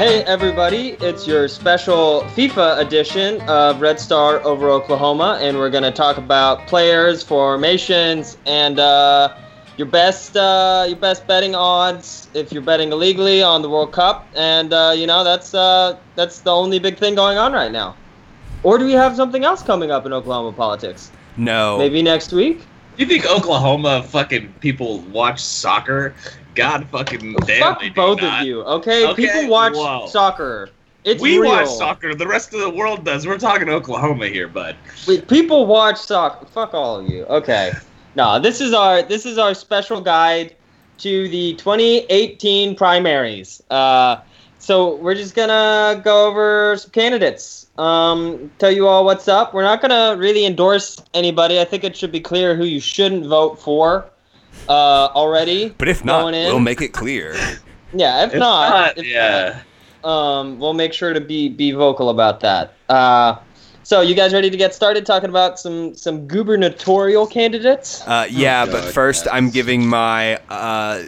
Hey everybody, it's your special FIFA edition of Red Star over Oklahoma, and we're going to talk about players, formations, and uh, your best uh, your best betting odds if you're betting illegally on the World Cup. And uh, you know that's uh, that's the only big thing going on right now. Or do we have something else coming up in Oklahoma politics? No. Maybe next week. You think Oklahoma fucking people watch soccer? God fucking damn, Fuck they do both not. of you, okay? Okay, People watch whoa. soccer. It's we real. watch soccer. The rest of the world does. We're talking Oklahoma here, bud. Wait, people watch soccer. Fuck all of you. Okay. No, this is our this is our special guide to the 2018 primaries. Uh, so we're just gonna go over some candidates. Um, tell you all what's up. We're not gonna really endorse anybody. I think it should be clear who you shouldn't vote for uh, already. But if not, in. we'll make it clear. Yeah, if, If not, not, if yeah. um, we'll make sure to be be vocal about that. Uh, so you guys ready to get started talking about some some gubernatorial candidates? Uh, yeah, Oh, but God, first, I'm giving my uh,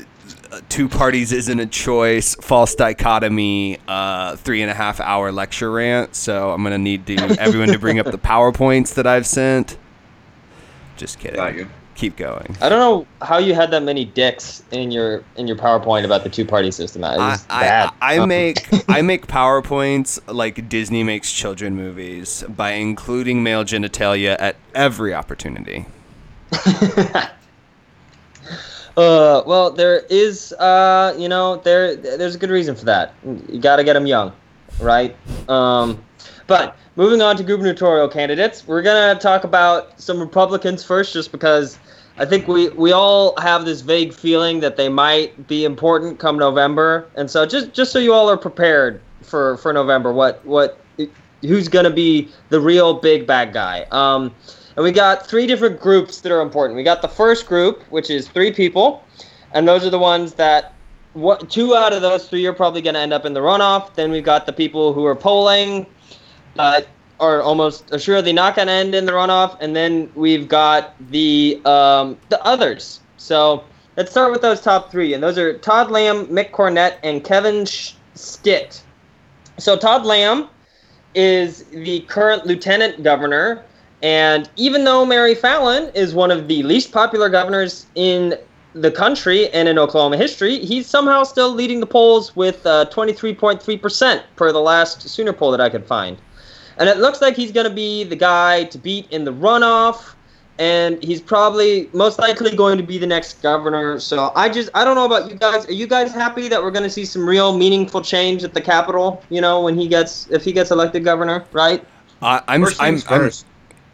two parties isn't a choice, false dichotomy, uh, three and a half hour lecture rant. So I'm gonna need to everyone to bring up the powerpoints that I've sent. Just kidding. Got you. Keep going. I don't know how you had that many dicks in your in your PowerPoint about the two party system. It I, was I, bad. I make I make powerpoints like Disney makes children movies by including male genitalia at every opportunity. uh, well, there is, uh, you know, there there's a good reason for that. You got to get them young, right? Um, but moving on to gubernatorial candidates, we're gonna talk about some Republicans first, just because I think we we all have this vague feeling that they might be important come November, and so just just so you all are prepared for for November, what what who's gonna be the real big bad guy? Um, and we got three different groups that are important. We got the first group, which is three people, and those are the ones that what two out of those three are probably going to end up in the runoff. Then we've got the people who are polling, uh, are almost assuredly not going to end in the runoff, and then we've got the um, the others. So let's start with those top three, and those are Todd Lamb, Mick Cornett, and Kevin Stitt. So Todd Lamb is the current lieutenant governor. And even though Mary Fallin is one of the least popular governors in the country and in Oklahoma history, he's somehow still leading the polls with uh, 23.3% per the last SoonerPoll that I could find. And it looks like he's going to be the guy to beat in the runoff. And he's probably most likely going to be the next governor. So I just, I don't know about you guys. Are you guys happy that we're going to see some real meaningful change at the Capitol? You know, when he gets, if he gets elected governor, right? I, I'm First I'm, things I'm first.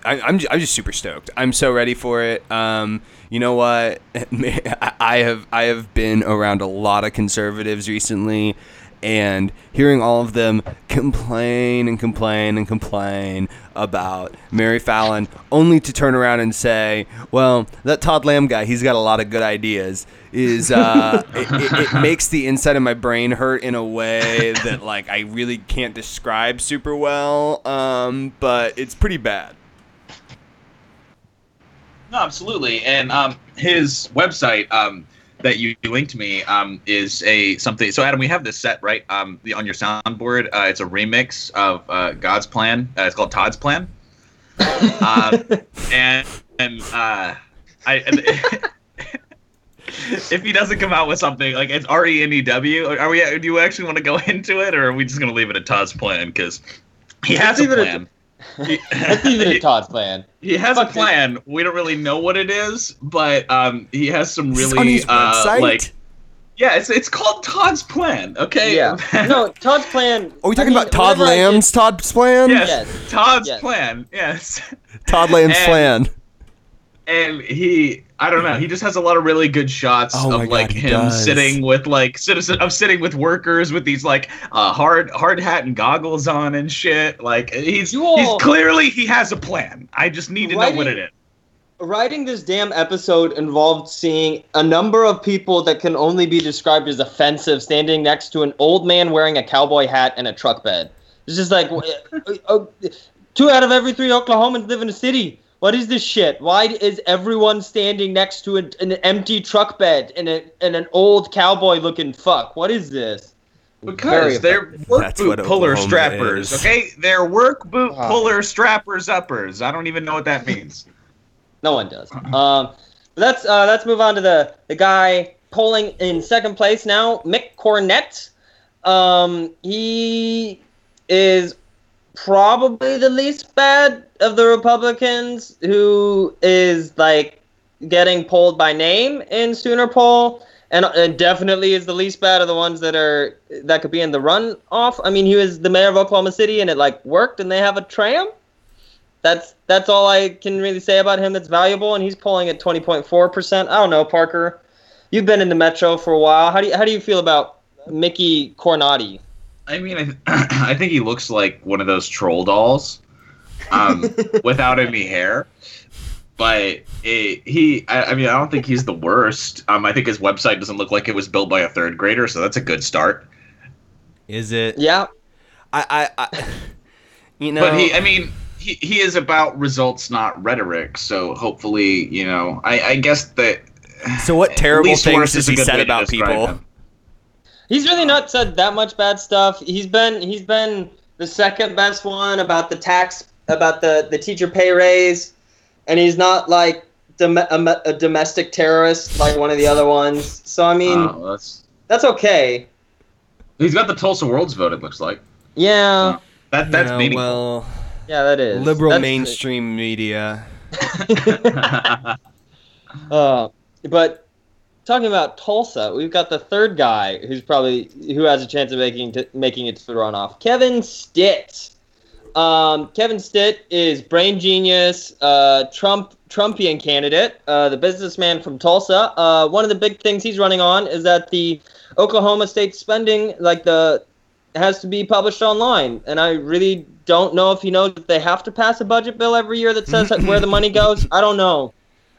I, I'm, I'm just super stoked. I'm so ready for it. Um, you know what? I I have I have been around a lot of conservatives recently, and hearing all of them complain and complain and complain about Mary Fallin, only to turn around and say, "Well, that Todd Lamb guy, he's got a lot of good ideas." Is uh, it, it, it makes the inside of my brain hurt in a way that like I really can't describe super well. Um, but it's pretty bad. No, absolutely. And um, his website um, that you linked me um, is a something. So Adam, we have this set right um, the, on your soundboard. Uh, it's a remix of uh, God's Plan. Uh, it's called Todd's Plan. um, and and uh, I. And, If he doesn't come out with something like it's R E N E W, are we? Do you actually want to go into it, or are we just gonna leave it at Todd's plan? Because he has Let's a leave it at- He- That's even a Todd's plan. he has Fuck a it. plan. We don't really know what it is, but um, he has some It's really on his uh, like yeah, it's it's called Todd's plan. Okay. Yeah. No, Todd's plan. Are we I talking mean, about Todd whenever I Lamb's Todd's plan? yes, Yes. Todd's Yes. plan. Yes. Todd Lamb's plan. And he I don't know, he just has a lot of really good shots Oh of like he him does. sitting with like citizen of sitting with workers with these like uh, hard hard hat and goggles on and shit. Like he's You all- he's clearly he has a plan. I just need to know what it is. Writing this damn episode involved seeing a number of people that can only be described as offensive standing next to an old man wearing a cowboy hat and a truck bed. It's just like uh, uh, two out of every three Oklahomans live in a city. What is this shit? Why is everyone standing next to an, an empty truck bed and, a, and an old cowboy looking fuck? What is this? Very Because they're work That's boot puller Oklahoma strappers, is. okay? They're work boot puller strappers uppers. I don't even know what that means. No one does. Um, let's uh, let's move on to the the guy polling in second place now, Mick Cornett. Um, he is probably the least bad of the Republicans who is like getting polled by name in SoonerPoll. And, and definitely is the least bad of the ones that are that could be in the run off. I mean, he was the mayor of Oklahoma City, and it like worked, and they have a tram that's that's all I can really say about him that's valuable, and he's polling at twenty point four percent. I don't know, Parker. You've been in the metro for a while. How do you how do you feel about Mickey Cornati? I mean, I, th- I think he looks like one of those troll dolls um, without any hair. But it, he, I, I mean, I don't think he's the worst. Um, I think his website doesn't look like it was built by a third grader, so that's a good start. Is it? Yeah, I, I, I you know. But he, I mean, he, he is about results, not rhetoric. So hopefully, you know, I, I guess that. so what terrible things worse has is he said about people? him. He's really not said that much bad stuff. He's been he's been the second best one about the tax about the the teacher pay raise, and he's not like dom- a, a domestic terrorist like one of the other ones. So I mean, Oh, that's that's okay. he's got the Tulsa World's vote. It looks like Yeah, that. That's Yeah, meaningful. well, yeah, that is liberal That's- mainstream media. Uh, but talking about Tulsa, we've got the third guy who's probably who has a chance of making t- making it to the runoff. Kevin Stitt. Um, Kevin Stitt is brain genius, uh, Trump Trumpian candidate, uh, the businessman from Tulsa. Uh, one of the big things he's running on is that the Oklahoma state spending, like the, has to be published online, and I really don't know if he knows that they have to pass a budget bill every year that says where the money goes. I don't know.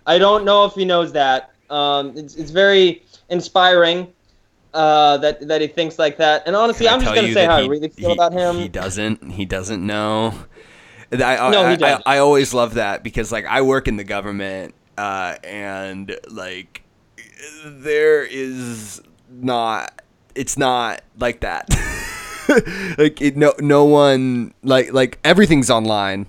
I don't know if he knows that. Um, it's, it's very inspiring uh, that that he thinks like that. And honestly, Can I'm just gonna say how he- I really feel he- about him. He doesn't. He doesn't know. I, I, No, he doesn't. I, I always love that because like I work in the government uh, and like there is not. It's not like that. like it, no no one like like everything's online.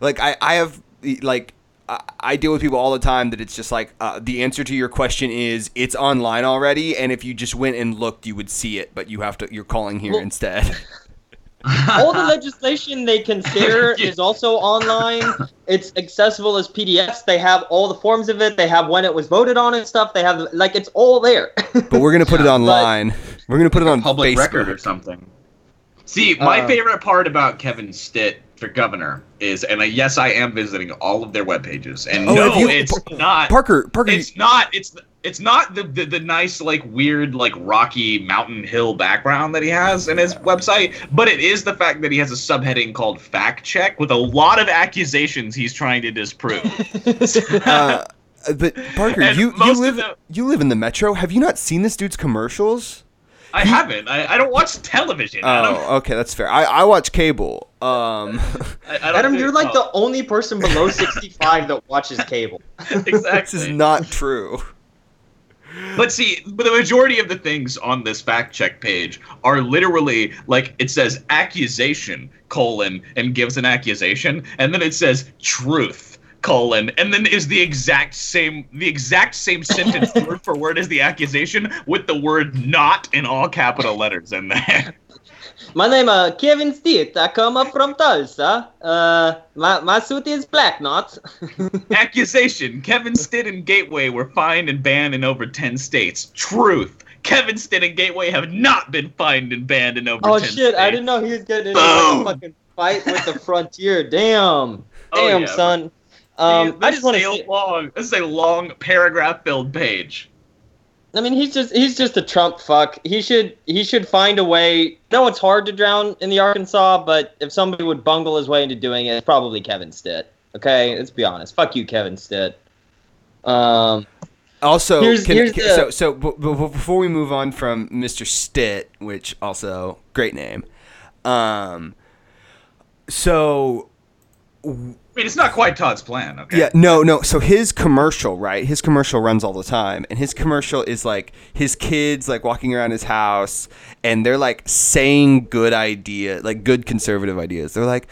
Like I I have like. I- I deal with people all the time that it's just like uh, the answer to your question is it's online already, and if you just went and looked, you would see it, but you have to. You're calling here Well- instead. All the legislation they consider is also online. It's accessible as PDFs. They have all the forms of it. They have when it was voted on and stuff. They have like it's all there. But we're gonna put it online. We're gonna put it on public Facebook. record or something. See, my Uh, favorite part about Kevin Stitt for governor is, and yes, I am visiting all of their web pages, and Oh, no, you- it's not. Parker, Parker, It's not. It's it's not the, the the nice like weird like rocky mountain hill background that he has in his website, but it is the fact that he has a subheading called fact check with a lot of accusations he's trying to disprove. uh, but Parker, And you you live the- you live in the metro. Have you not seen this dude's commercials? I haven't. I, I don't watch television. Adam. Oh, okay, that's fair. I, I watch cable. Um, I, I Adam, think- you're like oh, the only person below 65 that watches cable. exactly. this is not true. But see, but the majority of the things on this fact check page are literally like it says accusation colon and gives an accusation, and then it says truth colon, and then is the exact same the exact same sentence word for word as the accusation with the word not in all capital letters in there. My name is Kevin Stitt. I come up from Tulsa. Uh, my, my suit is black, not. accusation: Kevin Stitt and Gateway were fined and banned in over ten states. Truth. Kevin Stitt and Gateway have not been fined and banned in over oh 10 shit! states. I didn't know he was getting into a fucking fight with the frontier. Damn. Oh, Damn, yeah, son. Um, I just want to. say long. This is a long paragraph-filled page. I mean, he's just he's just a Trump fuck. He should he should find a way. No, it's hard to drown in the Arkansas, but if somebody would bungle his way into doing it, it's probably Kevin Stitt. Okay, let's be honest. Fuck you, Kevin Stitt. Um, Also, Here's- can- here's can- the- so so b- b- before we move on from Mr. Stitt, which also great name, um, so I mean, it's not quite Todd's plan. Okay. Yeah, no, no. So his commercial, right? His commercial runs all the time, and his commercial is like his kids like walking around his house, and they're like saying good idea, like good conservative ideas. They're like,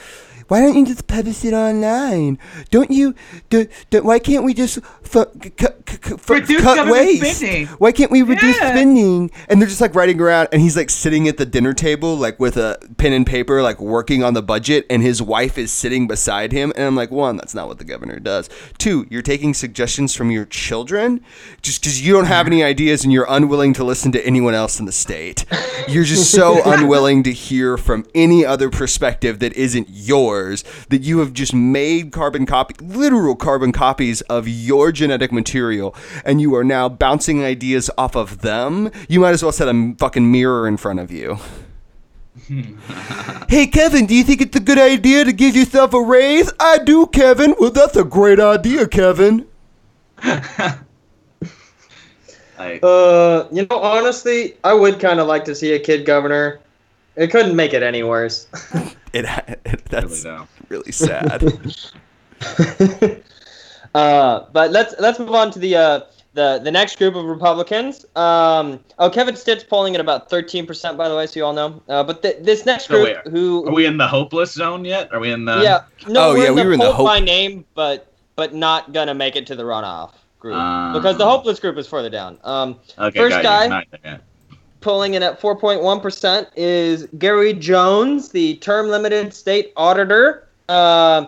"Why don't you just publish it online? Don't you? Do, do, why can't we just fu- c- c- c- Reduce cut waste? spending." Why can't we reduce Yeah. spending?" And they're just like riding around, and he's like sitting at the dinner table, like with a pen and paper, like working on the budget, and his wife is sitting beside him. And I'm like, one, that's not what the governor does. Two, you're taking suggestions from your children just because you don't have any ideas and you're unwilling to listen to anyone else in the state. You're just so unwilling to hear from any other perspective that isn't yours that you have just made carbon copy, literal carbon copies of your genetic material, and you are now bouncing ideas off of them. You might as well set a fucking mirror in front of you. hey Kevin, do you think it's a good idea to give yourself a raise? I do, Kevin. Well, that's a great idea, Kevin. I, Uh, you know, honestly, I would kind of like to see a kid governor. It couldn't make it any worse. It, it really that's don't. really sad. uh, but let's let's move on to the uh, the the next group of Republicans. Um, oh, Kevin Stitt's polling at about thirteen percent, by the way, so you all know. Uh, but th- this next No, group, wait, who Are we in the hopeless zone yet? Are we in the? yeah, no, Oh, we're yeah, in we the were in the hope- by name, but but not gonna make it to the runoff group Ah. because the hopeless group is further down. Um, Okay, First got guy. Pulling in at 4.1% is Gary Jones, the term limited state auditor. Uh,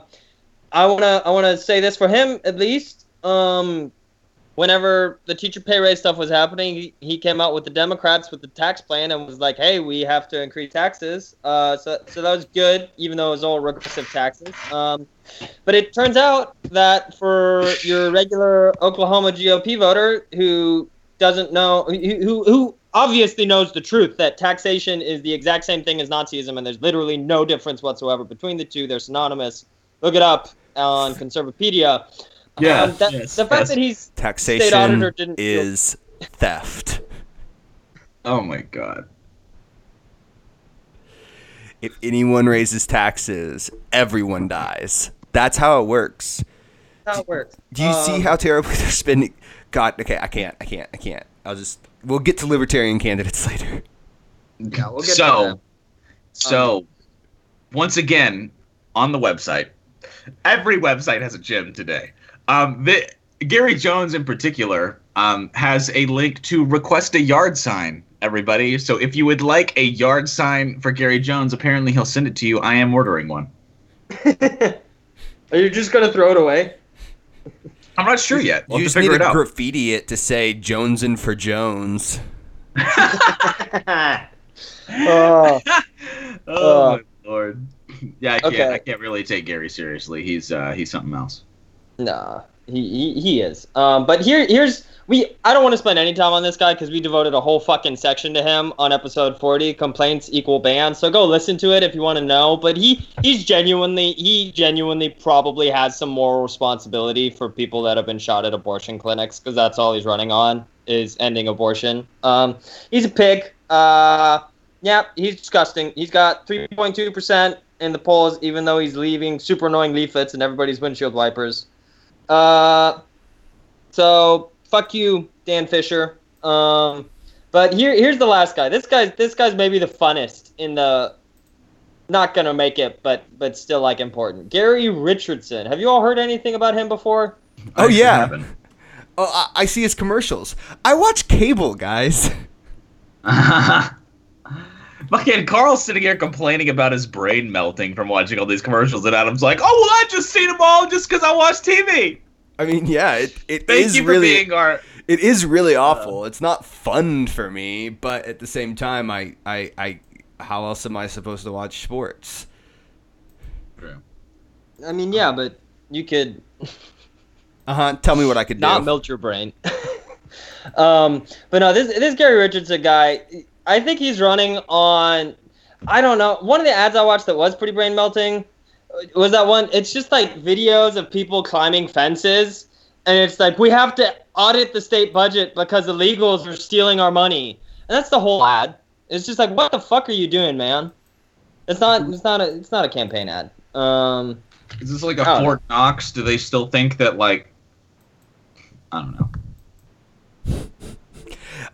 I want to I want to say this for him at least. Um, whenever the teacher pay raise stuff was happening, he, he came out with the Democrats with the tax plan and was like, "Hey, we have to increase taxes." Uh, so so that was good, even though it was all regressive taxes. Um, but it turns out that for your regular Oklahoma GOP voter who doesn't know who, who who obviously knows the truth that taxation is the exact same thing as Nazism and there's literally no difference whatsoever between the two. They're synonymous. Look it up on Conservapedia. Yeah, Um, that, yes, the fact yes. that he's State Taxation auditor didn't feel- is theft. Oh my god. If anyone raises taxes, everyone dies. That's how it works. how it works. Do you see Um, how terribly they're spending? God, okay, I can't, I can't, I can't. I'll just. We'll get to libertarian candidates later. Yeah, we'll get to so, that. so once again on the website, every website has a gym today. Um, the, Gary Jones in particular um, has a link to request a yard sign. Everybody, so if you would like a yard sign for Gary Jones, apparently he'll send it to you. I am ordering one. Are you just gonna throw it away? I'm not sure yet. We'll you just need to out. graffiti it to say Jonesin for Jones. oh, oh Uh, my lord. Yeah, I can't. okay. I can't really take Gary seriously. He's uh, he's something else. Nah, he, he is. Um, but here here's we. I don't want to spend any time on this guy because we devoted a whole fucking section to him on episode forty. Complaints equal ban. So go listen to it if you want to know. But he he's genuinely he genuinely probably has some moral responsibility for people that have been shot at abortion clinics because that's all he's running on is ending abortion. Um, he's a pig. Uh, yeah, he's disgusting. He's got three point two percent in the polls, even though he's leaving super annoying leaflets in everybody's windshield wipers. Uh, so fuck you, Dan Fisher. Um, but here, here's the last guy. This guy's this guy's maybe the funnest in the. Not gonna make it, but but still like important. Gary Richardson. Have you all heard anything about him before? Oh, I yeah. Oh, I, I see his commercials. I watch cable, guys. Fucking Carl's sitting here complaining about his brain melting from watching all these commercials, and Adam's like, "Oh well, I just seen them all just because I watch TV." I mean, yeah, it, it Thank is you for really being our. it is really awful. it's not fun for me, but at the same time, I, I, I, how else am I supposed to watch sports? I mean, yeah, but you could Uh huh. Tell me what I could not do. melt your brain. um, but no, this this Gary Richardson guy, I think he's running on. I don't know. One of the ads I watched that was pretty brain melting was that one. It's just like videos of people climbing fences, and it's like we have to audit the state budget because illegals are stealing our money, and that's the whole ad. It's just like, what the fuck are you doing, man? It's not. It's not a. It's not a campaign ad. Um, Is this like a. Fort Knox? Do they still think that like I don't know.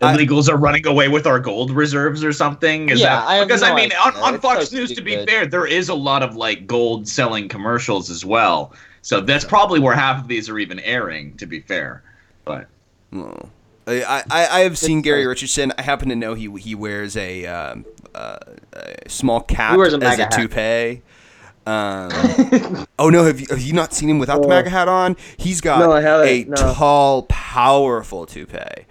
I- Illegals are running away with our gold reserves or something. Is Yeah, that I have because no I mean idea. on, on Fox so News to be stupid. fair, there is a lot of like gold selling commercials as well. So that's probably where half of these are even airing. To be fair, but Well, I, I, I have seen Gary Richardson. I happen to know he he wears a, um, uh, a small cap He wears a as a hat. toupee. Um, oh no, have you, have you not seen him without the Oh. MAGA hat on? He's got No, a no. tall, powerful toupee.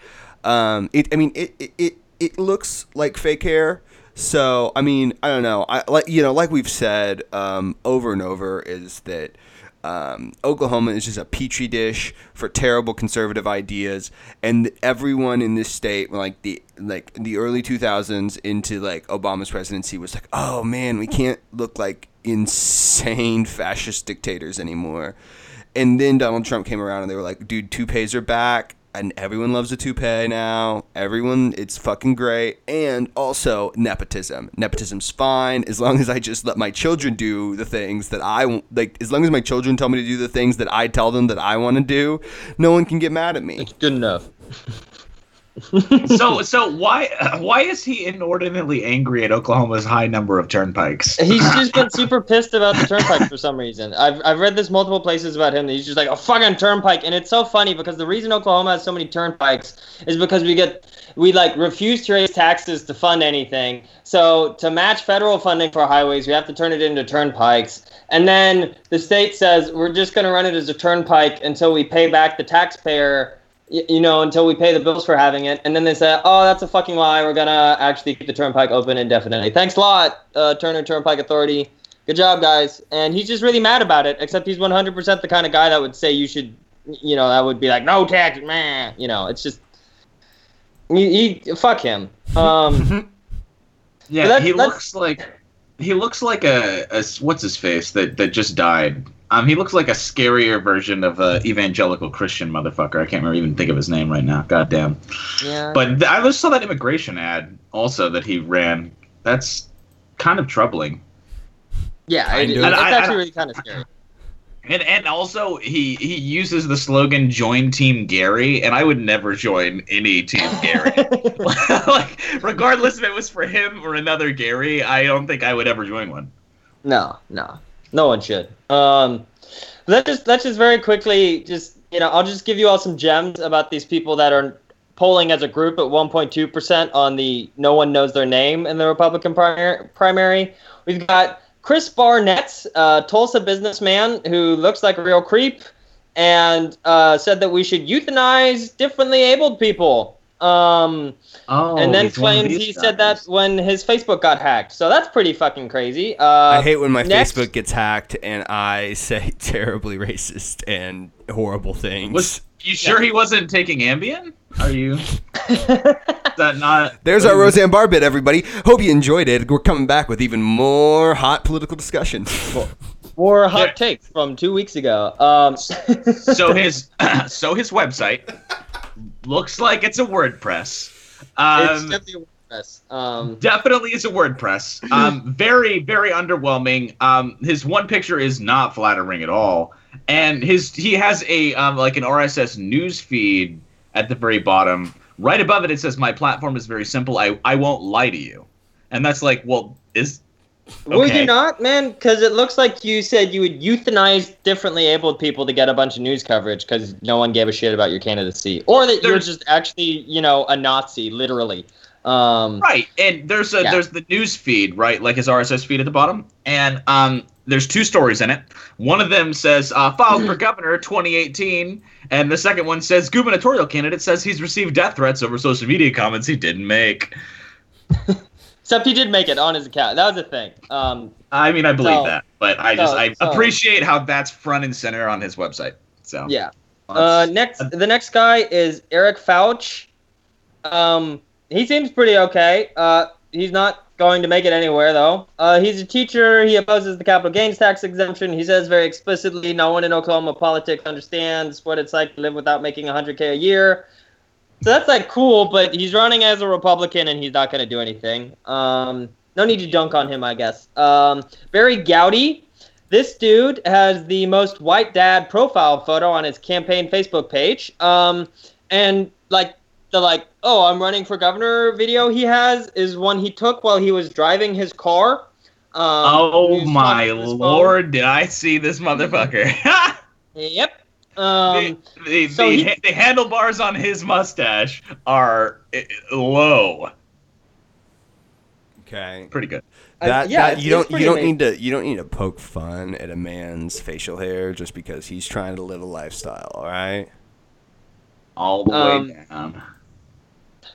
Um, it, I mean, it, it, it, it looks like fake hair. So I mean, I don't know. I like you know, like we've said um, over and over, is that um, Oklahoma is just a petri dish for terrible conservative ideas, and everyone in this state, like the like the early 2000s into like Obama's presidency, was like, oh man, we can't look like insane fascist dictators anymore. And then Donald Trump came around and they were like, dude, toupees are back. And everyone loves a toupee now. Everyone, it's fucking great. And also nepotism. Nepotism's fine as long as I just let my children do the things that I like. As long as my children tell me to do the things that I tell them that I want to do, no one can get mad at me. It's good enough. so so why why is he inordinately angry at Oklahoma's high number of turnpikes? He's just been super pissed about the turnpikes for some reason. I've, I've read this multiple places about him. That he's just like a fucking turnpike, and it's so funny because the reason Oklahoma has so many turnpikes is because we get we like refuse to raise taxes to fund anything. So to match federal funding for highways, we have to turn it into turnpikes. And then the state says we're just going to run it as a turnpike until we pay back the taxpayer you know, until we pay the bills for having it. And then they say, oh, that's a fucking lie. We're going to actually keep the turnpike open indefinitely. Thanks a lot, uh, Turner Turnpike Authority. Good job, guys. And he's just really mad about it, except he's 100% the kind of guy that would say you should, you know, that would be like, no tax, man. You know, it's just, he, he fuck him. Um, Yeah, But that's- he looks like he looks like a, a what's his face that that just died. Um, he looks like a scarier version of a evangelical Christian motherfucker. I can't remember even think of his name right now. God damn. yeah. But th- I just saw that immigration ad also that he ran. That's kind of troubling. yeah, Kind it, of. it's I- I- actually I- really kind of scary. And and also he he uses the slogan "Join Team Gary," and I would never join any Team Gary. like regardless if it was for him or another Gary, I don't think I would ever join one. No, no, no one should. Um, let's just let's just very quickly just you know I'll just give you all some gems about these people that are polling as a group at 1.2 percent on the no one knows their name in the Republican primary. We've got Chris Barnett, Tulsa businessman who looks like a real creep, and uh, said that we should euthanize differently abled people. Um, Oh, and then he's one of claims these he said that when his Facebook got hacked. So that's pretty fucking crazy. Uh, I hate when my next- Facebook gets hacked and I say terribly racist and horrible things. Was you sure he wasn't taking Ambien? Are you? Is that not? There's our Roseanne Barr bit, everybody. Hope you enjoyed it. We're coming back with even more hot political discussion. More hot Yeah. takes from two weeks ago. Um, so his so his website looks like it's a WordPress. it's Um, definitely a WordPress. Um, definitely is a WordPress. Um, very very underwhelming. Um, his one picture is not flattering at all, and his he has a um, like an RSS news feed at the very bottom. Right above it, it says, "My platform is very simple. I I won't lie to you," and that's like, well, is Were you not, man? Because it looks like you said you would euthanize differently abled people to get a bunch of news coverage because no one gave a shit about your candidacy, or that you're just actually, you know, a Nazi, literally. Um, Right, and there's a Yeah. there's the news feed, right? Like his RSS feed at the bottom, and um, there's two stories in it. One of them says uh, filed for governor 2018, and the second one says gubernatorial candidate says he's received death threats over social media comments he didn't make. except he did make it on his account. That was a thing. Um, I mean, I believe So- that, but I just so- I so- appreciate how that's front and center on his website. So yeah. Uh, next, the next guy is Eric Foutch. Um, he seems pretty okay. Uh, he's not going to make it anywhere though. Uh, he's a teacher. He opposes the capital gains tax exemption. He says very explicitly, no one in Oklahoma politics understands what it's like to live without making 100k a year. So that's like cool, but he's running as a Republican and he's not going to do anything. Um, no need to dunk on him, I guess. Um, Barry Gowdy this dude has the most white dad profile photo on his campaign Facebook page. Um, and like the like, oh, I'm running for governor video he has is one he took while he was driving his car. Um, oh my talking to his phone. lord, did I see this motherfucker? Yep. Um, the the, so the, he- the handlebars on his mustache are uh, low. Okay. Pretty good. I- That, yeah, that you don't you don't amazing. need to you don't need to poke fun at a man's facial hair just because he's trying to live a lifestyle, all right? All the Um, way down.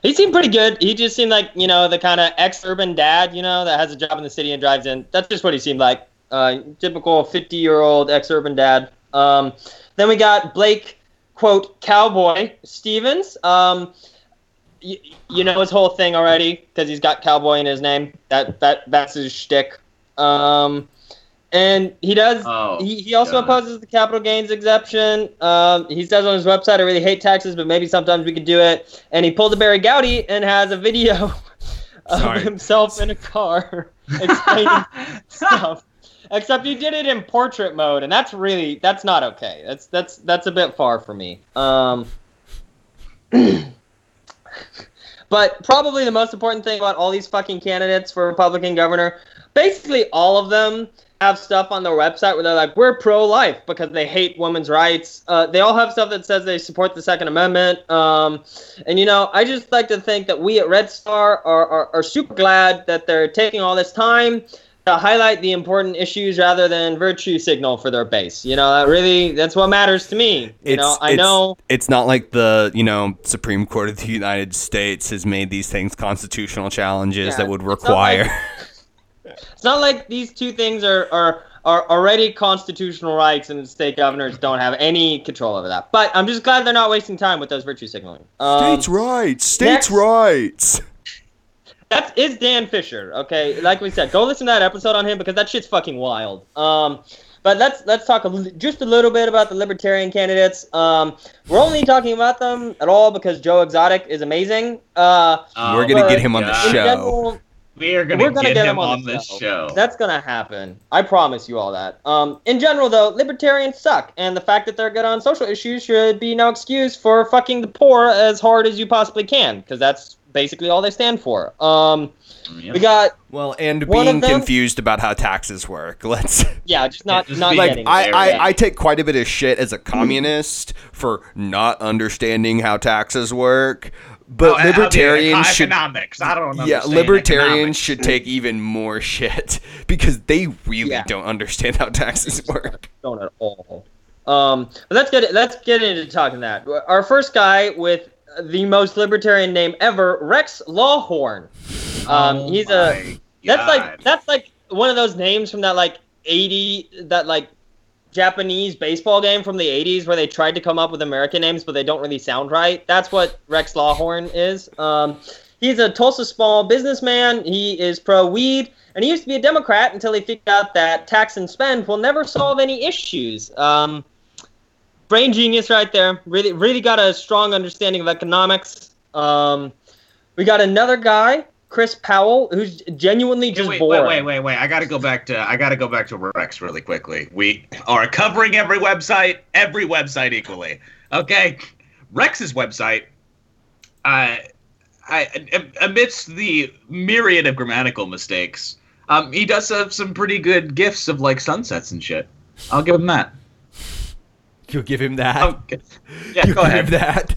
He seemed pretty good. He just seemed like, you know, the kind of ex urban dad, you know, that has a job in the city and drives in. That's just what he seemed like. Uh, typical 50 year old ex urban dad. Um, then we got Blake, quote, Cowboy Stephens. Um, y- you know his whole thing already because he's got cowboy in his name. That that That's his shtick. Um, and he does Oh, he, he also God. opposes the capital gains exemption. Um, he says on his website, I really hate taxes, but maybe sometimes we could do it. And he pulled a Barry Gowdy and has a video of Sorry. himself in a car explaining stuff. Except he did it in portrait mode, and that's really that's not okay. That's that's that's a bit far for me. Um, but probably the most important thing about all these fucking candidates for Republican governor, basically all of them have stuff on their website where they're like, we're pro-life because they hate women's rights. Uh, they all have stuff that says they support the Second Amendment. Um, and you know, I just like to think that we at Red Star are, are, are super glad that they're taking all this time to highlight the important issues rather than virtue signal for their base. You know, that really that's what matters to me. You know, I know it's not like the you know Supreme Court of the United States has made these things constitutional challenges Yeah, that would it's not require. like- It's not like these two things are, are are already constitutional rights and state governors don't have any control over that. But I'm just glad they're not wasting time with those virtue signaling. Um, states' rights, states' next- rights. That is Dan Fisher. Okay, like we said, go listen to that episode on him because that shit's fucking wild. Um, but let's let's talk a, just a little bit about the libertarian candidates. Um, we're only talking about them at all because Joe Exotic is amazing. Uh, Oh We're gonna get him on the God. show. general, We are gonna, We're gonna get, get him him on on the this show. show. That's gonna happen. I promise you all that. Um, in general, though, libertarians suck, and the fact that they're good on social issues should be no excuse for fucking the poor as hard as you possibly can, because that's basically all they stand for. Um, Yep. we got Well, and One being of them- confused about how taxes work. Let's yeah, just not just not like getting I, there I, yet. I take quite a bit of shit as a communist for not understanding how taxes work. But Oh, I- I mean, libertarians should economics. I don't yeah, libertarians economics. should take even more shit because they really Yeah. don't understand how taxes work. don't at all. Um, but let's get let's get into talking that. Our first guy with the most libertarian name ever, Rex Lawhorn. Um, Oh he's a That's God. like that's like one of those names from that like eighty that like Japanese baseball game from the eighties where they tried to come up with American names but they don't really sound right. That's what Rex Lawhorn is. Um, he's a Tulsa small businessman. He is pro weed and he used to be a Democrat until he figured out that tax and spend will never solve any issues. Um, brain genius right there. Really, really got a strong understanding of economics. Um, we got another guy, Chris Powell, who's genuinely just wait, boring. wait, wait, wait, wait. I gotta go back to I gotta go back to Rex really quickly. We are covering every website, every website equally. Okay, Rex's website. Uh, I amidst the myriad of grammatical mistakes, um, he does have some pretty good gifts of like sunsets and shit. I'll give him that. You'll give him that. Oh, okay. Yeah, you go give ahead. him that.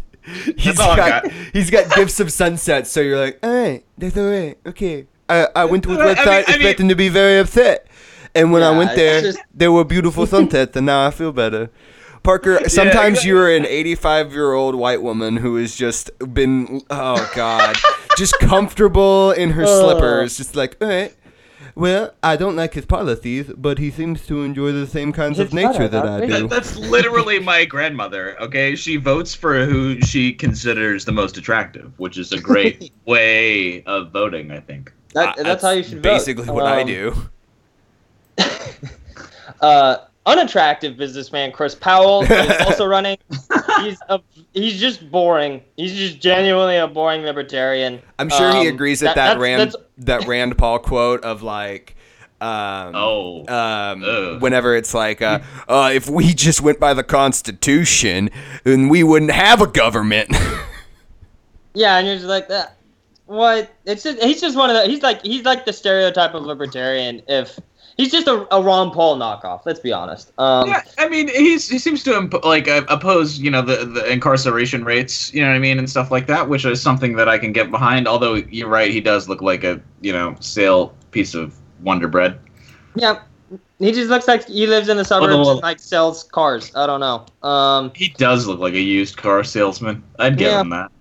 He's all I got, got. he's got gifts of sunsets, so you're like, all right, that's all right, okay. I, I went to his I mean- website I mean- expecting to be very upset, and when I went there, just- there were beautiful sunsets, and now I feel better. Parker, sometimes exactly. you're an 85 year old white woman who has just been, oh god, just comfortable in her Ugh. slippers, just like, all right. Well, I don't like his policies, but he seems to enjoy the same kinds of nature that I do. That, that's literally my grandmother. Okay, she votes for who she considers the most attractive, which is a great way of voting. I think. That, Uh, that's, how you should basically vote. Basically, what I Um, do. Uh, unattractive businessman Chris Powell is also running. He's a, he's just boring. He's just genuinely a boring libertarian. I'm sure he Um, agrees that that, that's- Rand that's- that Rand Paul quote of like Um, Oh. um, whenever it's like, uh, uh, if we just went by the Constitution, then we wouldn't have a government. Yeah, and you're just like that. What? It's just he's just one of the. He's like he's like the stereotype of libertarian. If he's just a, a Ron Paul knockoff. Let's be honest. Um, Yeah, I mean, he's he seems to imp- like uh, oppose, you know, the the incarceration rates, you know what I mean, and stuff like that, which is something that I can get behind. Although you're right, he does look like a you know stale piece of Wonder Bread. yeah. He just looks like he lives in the suburbs well- and like sells cars. I don't know. Um, He does look like a used car salesman. I'd give Yeah. him that.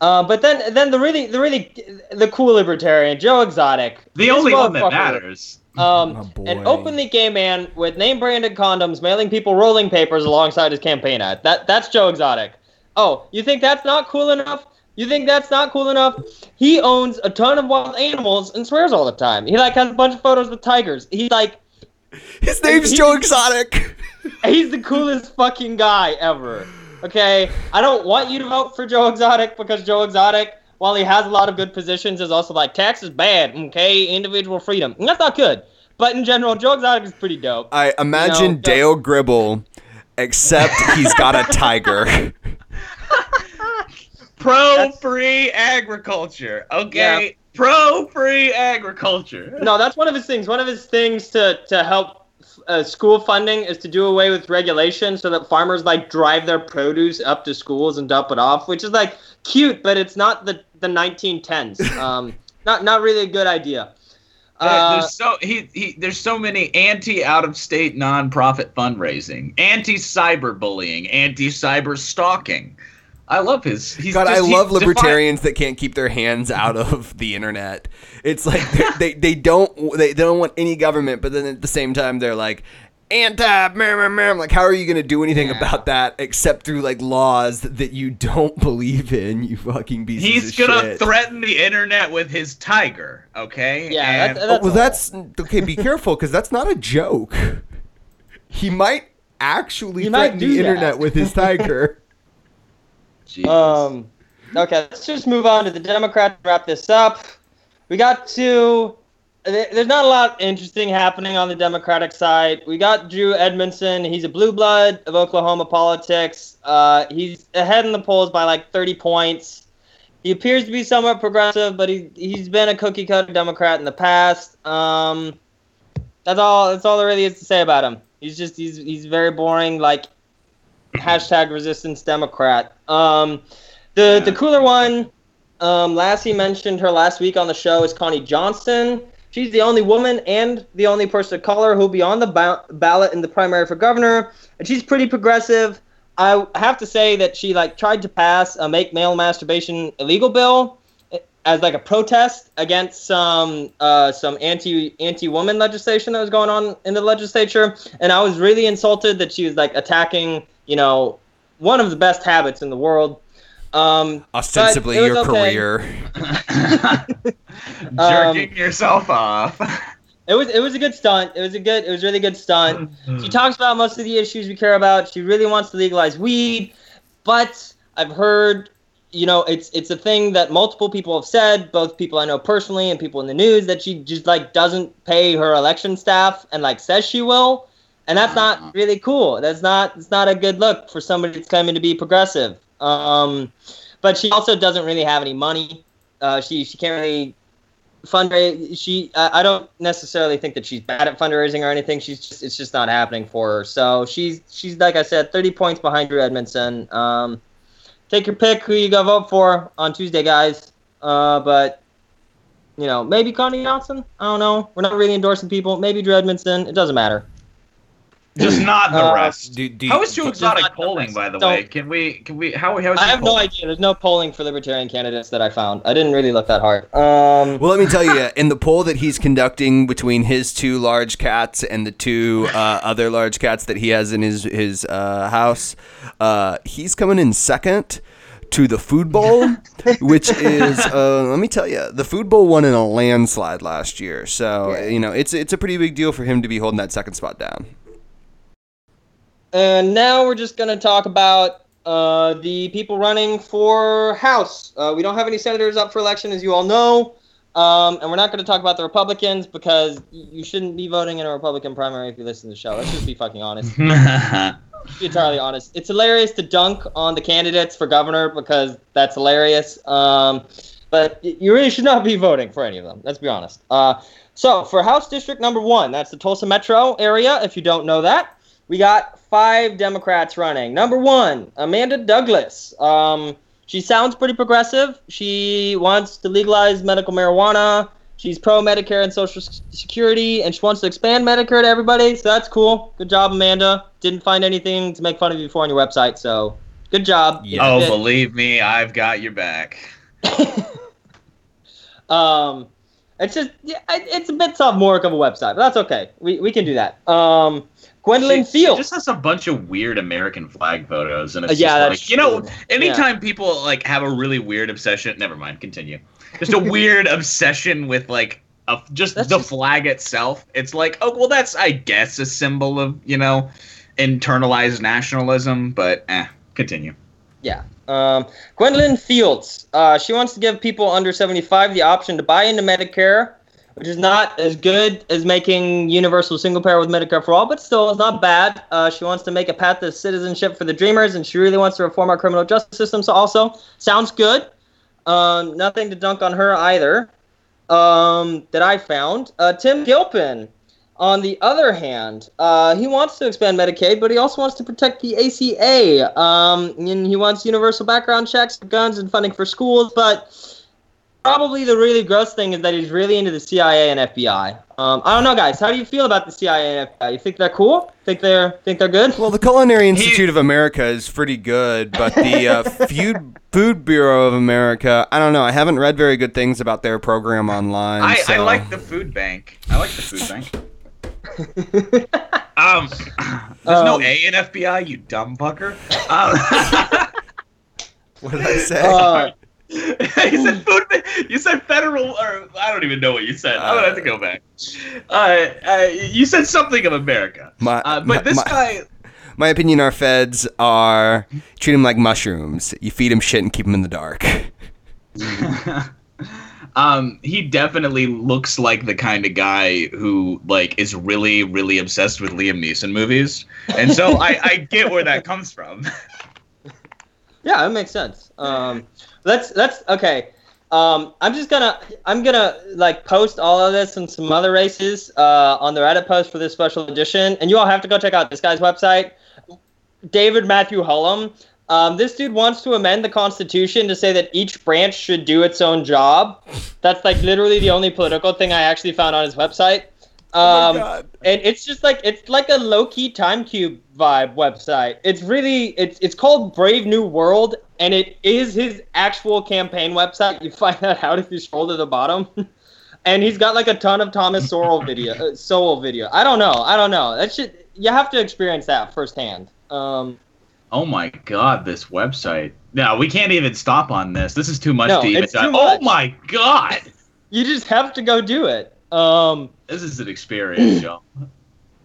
uh, but then then the really the really the cool libertarian Joe Exotic. The only one that matters. Um, an openly gay man with name branded condoms mailing people rolling papers alongside his campaign ad. That that's Joe Exotic. Oh, you think that's not cool enough? You think that's not cool enough? He owns a ton of wild animals and swears all the time. He like has a bunch of photos with tigers. He's like His name's He- Joe Exotic. he's the coolest fucking guy ever. Okay, I don't want you to vote for Joe Exotic because Joe Exotic, while he has a lot of good positions, is also like tax is bad. Okay, individual freedom, and that's not good. But in general, Joe Exotic is pretty dope. I imagine You know, Dale Gribble, except he's got a tiger. Pro That's- free agriculture. Okay. Pro free agriculture. No, that's one of his things. One of his things to to help uh, school funding is to do away with regulation so that farmers like drive their produce up to schools and dump it off, which is like cute, but it's not the the 1910s. Um, not not really a good idea. Uh, there's so he, he there's so many anti out of state nonprofit fundraising, anti cyberbullying, anti cyber stalking. I love his. He's God, I just- he love defi- libertarians that can't keep their hands out of the internet. It's like they they, they don't they, they don't want any government, but then at the same time they're like anti. meh, meh, meh. I'm like, how are you gonna do anything Yeah. about that except through like laws that you don't believe in? You fucking pieces He's of gonna shit. threaten the internet with his tiger. Okay. Yeah, And- that's- Oh, well, that's okay. Be careful, because that's not a joke. He might actually He threaten do the that. internet with his tiger. Jesus. Um, okay, let's just move on to the Democrats. Wrap this up. We got to. There- There's not a lot interesting happening on the Democratic side. We got Drew Edmondson. He's a blue blood of Oklahoma politics. Uh, he's ahead in the polls by like 30 points. He appears to be somewhat progressive, but he he's been a cookie cutter Democrat in the past. Um, that's all. That's all there really is to say about him. He's just he's he's very boring. Like hashtag resistance Democrat. Um, the the cooler one, um, Lassie mentioned her last week on the show is Connie Johnson. She's the only woman and the only person of color who'll be on the ba- ballot in the primary for governor, and she's pretty progressive. I have to say that she like tried to pass a make male masturbation illegal bill eh, as like a protest against some uh, some anti anti woman legislation that was going on in the legislature, and I was really insulted that she was like attacking you know one of the best habits in the world. Um, Ostensibly But it was your okay. career. Jerking um, yourself off. it was it was a good stunt. It was a good it was a really good stunt. Mm-hmm. She talks about most of the issues we care about. She really wants to legalize weed, but I've heard, you know, it's it's a thing that multiple people have said, both people I know personally and people in the news, that she just like doesn't pay her election staff and like says she will, and that's not uh-huh. really cool. That's not it's not a good look for somebody that's claiming to be progressive. Um, but she also doesn't really have any money. Uh, she she can't really fundraise. She I, I don't necessarily think that she's bad at fundraising or anything. She's just it's just not happening for her. So she's she's like I said, 30 points behind Drew Edmondson. Um, take your pick who you go vote for on Tuesday, guys. Uh, but you know maybe Connie Johnson. I don't know. We're not really endorsing people. Maybe Drew Edmondson. It doesn't matter. Just not the Uh, rest. Do, do, How is Joe Exotic not the polling, by the Don't- way? Can we? Can we? How? How is I he have no idea. There's no polling for libertarian candidates that I found. I didn't really look that hard. Um, Well, let me tell you, in the poll that he's conducting between his two large cats and the two uh, other large cats that he has in his his uh, house, uh, he's coming in second to the food bowl, which is uh, let me tell you, the food bowl won in a landslide last year. So Yeah. you know it's it's a pretty big deal for him to be holding that second spot down. And now we're just going to talk about uh, the people running for House. Uh, we don't have any senators up for election, as you all know. Um, and we're not going to talk about the Republicans because you shouldn't be voting in a Republican primary if you listen to the show. Let's just be fucking honest. Be entirely honest. It's hilarious to dunk on the candidates for governor because that's hilarious. Um, but you really should not be voting for any of them. Let's be honest. Uh, so for House District number one, that's the Tulsa Metro area. If you don't know that, we got five Democrats running. Number one, Amanda Douglas. Um, she sounds pretty progressive. She wants to legalize medical marijuana. She's pro Medicare and Social Security, and she wants to expand Medicare to everybody. So that's cool. Good job, Amanda. Didn't find anything to make fun of you for on your website, so good job. Yeah. oh, believe me, I've got your back. um, it's just yeah, it's a bit sophomoric of a website, but that's okay. We we can do that. Um, Gwendolyn she, she Fields. just has a bunch of weird American flag photos, and it's Uh, yeah, just like you know, anytime people like have a really weird obsession. Never mind, continue. Just a weird obsession with like a, just That's the just- flag itself. It's like, oh well, that's I guess a symbol of you know internalized nationalism, but eh, continue. Yeah. Um, Gwendolyn Fields. Uh, she wants to give people under 75 the option to buy into Medicare, which is not as good as making universal single payer with Medicare for all, but still, it's not bad. Uh, she wants to make a path to citizenship for the Dreamers, and she really wants to reform our criminal justice system. So, also, sounds good. Um, nothing to dunk on her either. Um, that I found. Uh, Tim Gilpin. On the other hand, uh, he wants to expand Medicaid, but he also wants to protect the ACA. Um, and he wants universal background checks for guns and funding for schools. But probably the really gross thing is that he's really into the CIA and FBI. Um, I don't know, guys. How do you feel about the CIA and FBI? You think they're cool? Think they're think they're good? Well, the Culinary Institute of America is pretty good, but the uh, Food Food Bureau of America, I don't know. I haven't read very good things about their program online. I, I like the food bank. I like the food bank. Um, there's no Um, A in FBI, you dumb fucker. Um, What did I say? Uh, you said food. You said federal, or I don't even know what you said. I'm gonna have to go back. Uh, uh, you said something of America. my, Uh, but my- this my- guy, my opinion, our feds are treat them like mushrooms. You feed them shit and keep them in the dark. um, he definitely looks like the kind of guy who like is really, really obsessed with Liam Neeson movies, and so I, I get where that comes from. Yeah, that makes sense. Um, let's let's okay. Um, I'm just gonna I'm gonna like post all of this and some other races uh, on the Reddit post for this special edition, and you all have to go check out this guy's website, David Matthew Hullum. Um, this dude wants to amend the Constitution to say that each branch should do its own job. That's like literally the only political thing I actually found on his website. Um, and it's just like it's like a low key time cube vibe website. It's really it's it's called Brave New World, and it is his actual campaign website. You find that out if you scroll to the bottom. and he's got like a ton of Thomas Sowell video, uh, Sowell video. I don't know, I don't know. That should you have to experience that firsthand. Um, Oh my god, this website. No, we can't even stop on this. This is too much No, to even it's talk- too Oh my god. you just have to go do it. Um, This is an experience, yo.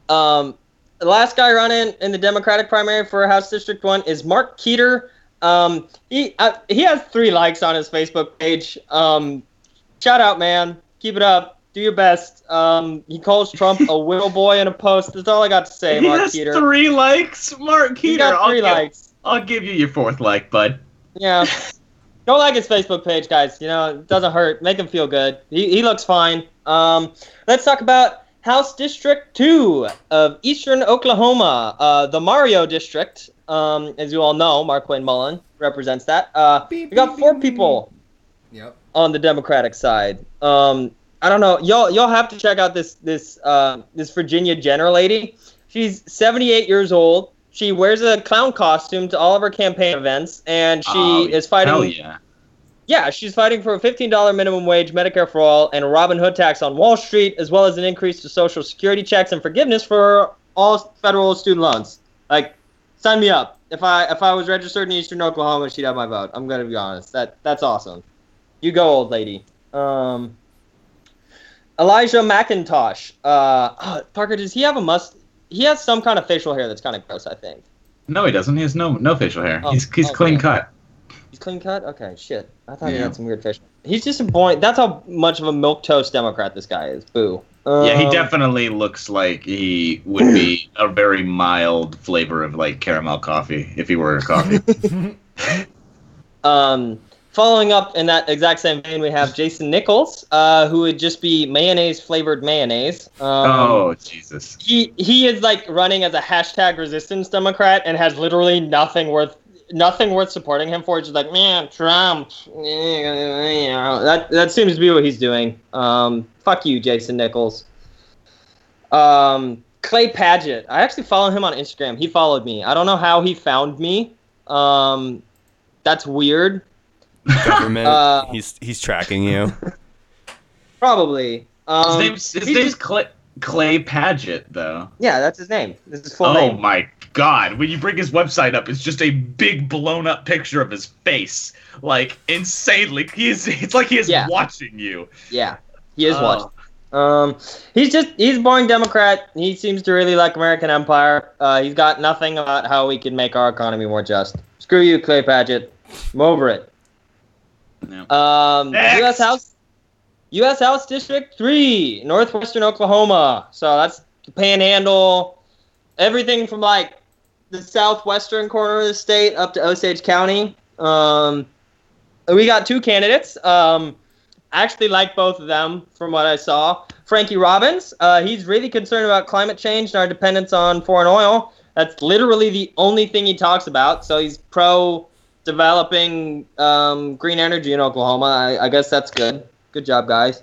Um, the last guy running in the Democratic primary for House District One is Mark Keeter. Um, he uh, he has three likes on his Facebook page. Um, shout out, man. Keep it up. Do your best. Um, he calls Trump a whittle boy in a post. That's all I got to say, he Mark has Keeter. three likes, Mark Keeter. He's got I'll three give- likes. I'll give you your fourth like, bud. Yeah. Don't like his Facebook page, guys. You know, it doesn't hurt. Make him feel good. He, he looks fine. Um, let's talk about House District 2 of Eastern Oklahoma, uh, the Mario District. Um, as you all know, Mark Wayne Mullin represents that. Uh, we got four people Yep. on the Democratic side. Um, I don't know. Y'all, y'all have to check out this this uh, this Virginia Jenner lady. She's 78 years old. She wears a clown costume to all of her campaign events, and she Oh, is fighting. Hell yeah. Yeah, she's fighting for a $15 minimum wage, Medicare for all, and a Robin Hood tax on Wall Street, as well as an increase to Social Security checks and forgiveness for all federal student loans. Like, sign me up. If I if I was registered in Eastern Oklahoma, she'd have my vote. I'm gonna be honest. That that's awesome. You go, old lady. Um, Elijah McIntosh. Uh, oh, Parker, does he have a must? He has some kind of facial hair that's kind of gross. I think. No, he doesn't. He has no no facial hair. Oh, he's he's oh, clean cut. He's clean cut. Okay, shit. I thought he Yeah. had some weird fish. He's just a boy. That's how much of a milk toast Democrat this guy is. Boo. Yeah, he Um, definitely looks like he would be a very mild flavor of like caramel coffee if he were a coffee. Um, following up in that exact same vein, we have Jason Nichols, uh, who would just be mayonnaise flavored mayonnaise. Um, oh Jesus! he he is like running as a hashtag resistance Democrat and has literally nothing worth nothing worth supporting him for. It's just like man, Trump. You that that seems to be what he's doing. Um, fuck you, Jason Nichols. Um, Clay Padgett. I actually follow him on Instagram. He followed me. I don't know how he found me. Um, that's weird. Government. Uh, he's he's tracking you. Probably. His Um, name's his name's just- Clay, Clay Padgett, though. yeah, that's his name. This is full oh name. my God! When you bring his website up, it's just a big blown up picture of his face, like insanely. He's it's like he is Yeah. watching you. Yeah, he is Oh. watching. Um, he's just he's a boring Democrat. He seems to really like American empire. Uh, he's got nothing about how we can make our economy more just. Screw you, Clay Padgett. I'm over it. No. Um, Next. U.S. House, U.S. House District Three, Northwestern Oklahoma. So that's the Panhandle, everything from like the southwestern corner of the state up to Osage County. Um, we got two candidates. Um, I actually like both of them from what I saw. Frankie Robbins, uh, he's really concerned about climate change and our dependence on foreign oil. That's literally the only thing he talks about. So he's pro developing um, green energy in Oklahoma. I, I guess that's good. Good job, guys.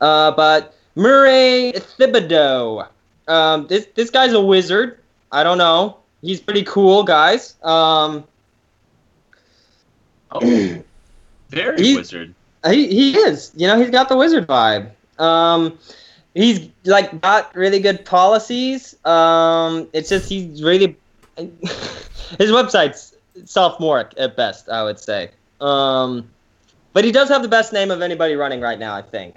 Uh, but Murray Thibodeau, um, this this guy's a wizard. I don't know. He's pretty cool, guys. Um, Oh, very He- wizard. he he is. You know, he's got the wizard vibe. Um, he's like got really good policies. Um, it's just he's really his website's sophomoric at best, I would say. Um, but he does have the best name of anybody running right now, I think.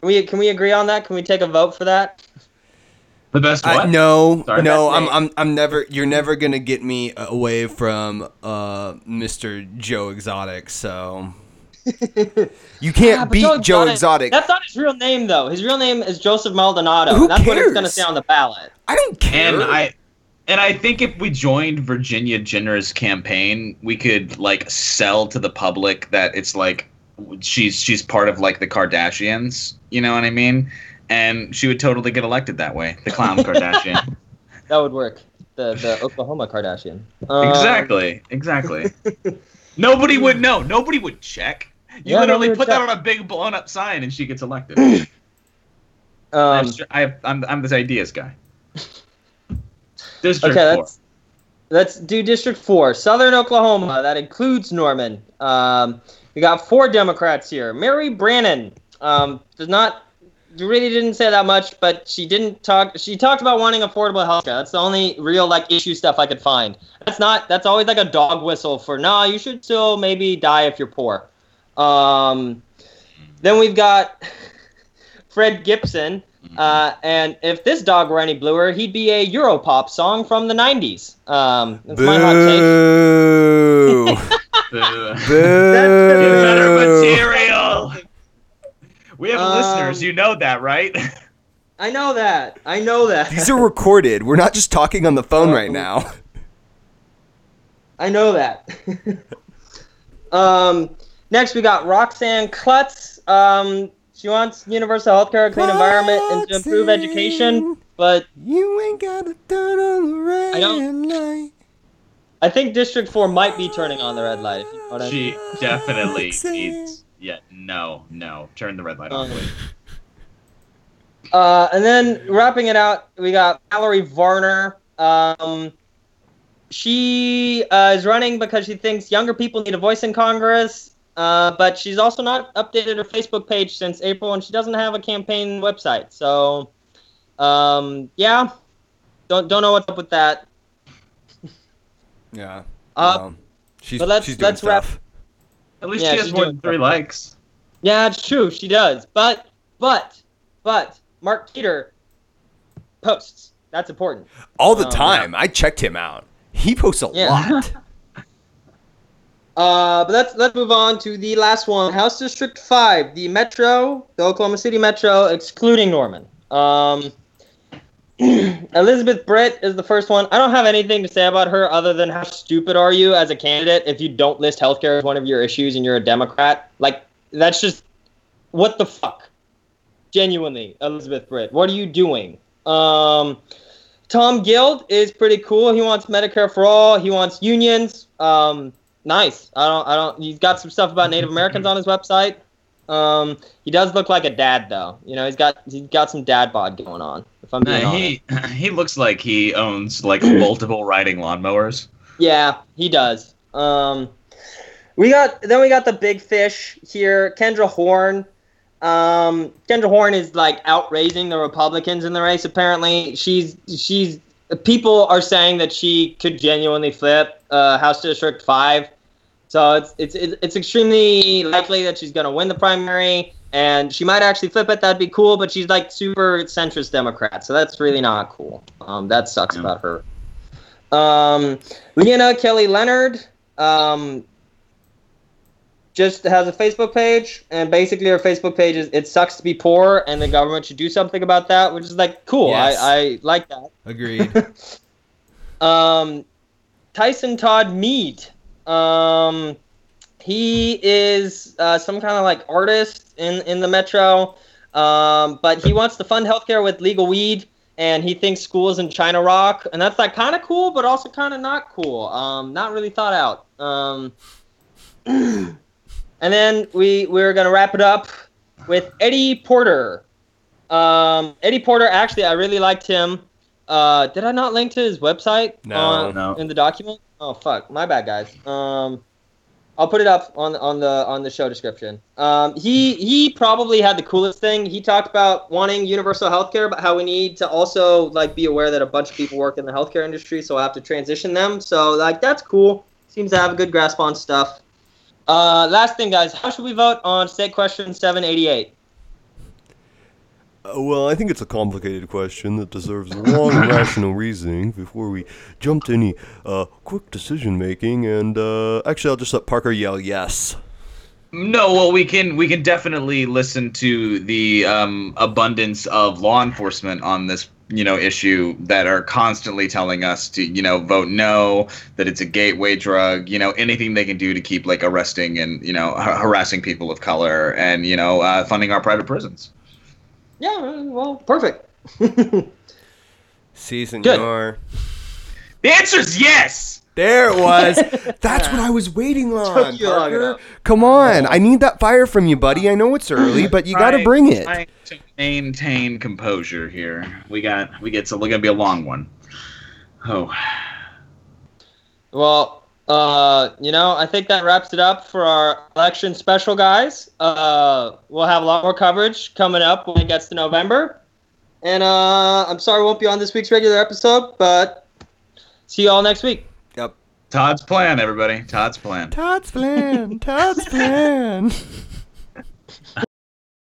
Can we can we agree on that? Can we take a vote for that? The best I, what? no, Sorry? no, Best I'm. I'm, I'm never. You're never gonna get me away from uh, Mr. Joe Exotic. So you can't Ah, but beat Joe Exotic. That's not his real name, though. His real name is Joseph Maldonado. Who That's what it's going to say on the ballot. I don't care. And I and I think if we joined Virginia Jenner's campaign, we could like sell to the public that it's like she's she's part of like the Kardashians. You know what I mean? And she would totally get elected that way. The clown Kardashian. That would work. The the Oklahoma Kardashian. Um, exactly. Exactly. Nobody would know. Nobody would check. You Yeah, literally put that on a big blown up sign and she gets elected. um, I'm, I'm I'm this ideas guy. District okay, four. let's let's do District Four, Southern Oklahoma. That includes Norman. Um, we got four Democrats here. Mary Brannon um, does not really didn't say that much, but she didn't talk. She talked about wanting affordable health care. That's the only real like issue stuff I could find. That's not. That's always like a dog whistle for nah. You should still maybe die if you're poor. Um, then we've got Fred Gibson. Uh, and if this dog were any bluer, he'd be a Europop song from the 90s. Um, that's my hot take. Boo! Boo. Boo! Get better material. We have Um, listeners, you know that, right? I know that. I know that. These are recorded. We're not just talking on the phone right now. I know that. um, next, we got Roxann Klutts. Um, she wants universal health care, a clean environment, and to improve education. But You ain't gotta turn on the red I don't- light. I think District 4 might be turning on the red light. If you know what I mean. she definitely needs. Yeah, no, no. Turn the red light off, Um, please. Uh, and then wrapping it out, we got Valerie Varner. Um, she uh, is running because she thinks younger people need a voice in Congress. Uh, but she's also not updated her Facebook page since April, and she doesn't have a campaign website. So, um, yeah, don't don't know what's up with that. Yeah. Uh, well, she's, but let's- she's doing let's wrap- At least yeah, she has more than three something. likes. Yeah, it's true, she does. But but but Mark Keeter posts. That's important. All the Um, time. I checked him out. He posts a Yeah. lot. Uh, but let's let's move on to the last one. House District Five, the Metro, the Oklahoma City Metro, excluding Norman. Um, Elizabeth Britt is the first one. I don't have anything to say about her other than how stupid are you as a candidate if you don't list healthcare as one of your issues and you're a Democrat. Like that's just what the fuck. Genuinely, Elizabeth Britt, what are you doing? Um, Tom Guild is pretty cool. He wants Medicare for all. He wants unions. Um, nice. I don't. I don't. He's got some stuff about Native Americans on his website. Um, he does look like a dad though. You know, he's got he's got some dad bod going on. If I'm being Uh, honest. he he looks like he owns like multiple riding lawnmowers. Yeah, he does. Um, we got then we got the big fish here, Kendra Horn. Um, Kendra Horn is like outraising the Republicans in the race. Apparently, she's she's people are saying that she could genuinely flip uh, House District Five. So it's it's it's extremely likely that she's going to win the primary, and she might actually flip it. That'd be cool. But she's like super centrist Democrat, so that's really not cool. Um, that sucks Yeah. about her. Um, Lena Kelly Leonard um, just has a Facebook page, and basically her Facebook page is "It sucks to be poor, and the government should do something about that," which is like cool. Yes. I, I like that. Agreed. Um, Tyson Todd Meade. Um, he is uh, some kind of like artist in in the metro, um, but he wants to fund healthcare with legal weed, and he thinks schools in China rock, and that's like kind of cool, but also kind of not cool. Um, not really thought out. Um, and then we we're gonna wrap it up with Eddie Porter. Um, Eddie Porter, actually, I really liked him. Uh, did I not link to his website No. on, No. in the document? Oh fuck, my bad, guys. Um, I'll put it up on on the on the show description. Um, he he probably had the coolest thing. He talked about wanting universal healthcare, but how we need to also like be aware that a bunch of people work in the healthcare industry, so I have to transition them. So like that's cool. Seems to have a good grasp on stuff. Uh, last thing, guys, how should we vote on state question seven eighty eight? Uh, well, I think it's a complicated question that deserves long rational reasoning before we jump to any uh, quick decision making. And uh, actually, I'll just let Parker yell yes. No, well, we can we can definitely listen to the um, abundance of law enforcement on this you know issue that are constantly telling us to you know vote no, that it's a gateway drug, you know anything they can do to keep like arresting and you know har- harassing people of color and you know uh, funding our private prisons. Yeah, well, perfect. Si, senor. The answer is yes. There it was. That's what I was waiting on. Took you long Parker. Come on. I need that fire from you, buddy. I know it's early, but you got to bring it. trying to maintain composure here. We got we get so we're gonna be a long one. Oh. Well, uh, you know, I think that wraps it up for our election special, guys. Uh, we'll have a lot more coverage coming up when it gets to November. And uh, I'm sorry we won't be on this week's regular episode, but see you all next week. Yep. Todd's plan, everybody. Todd's plan. Todd's plan. Todd's plan.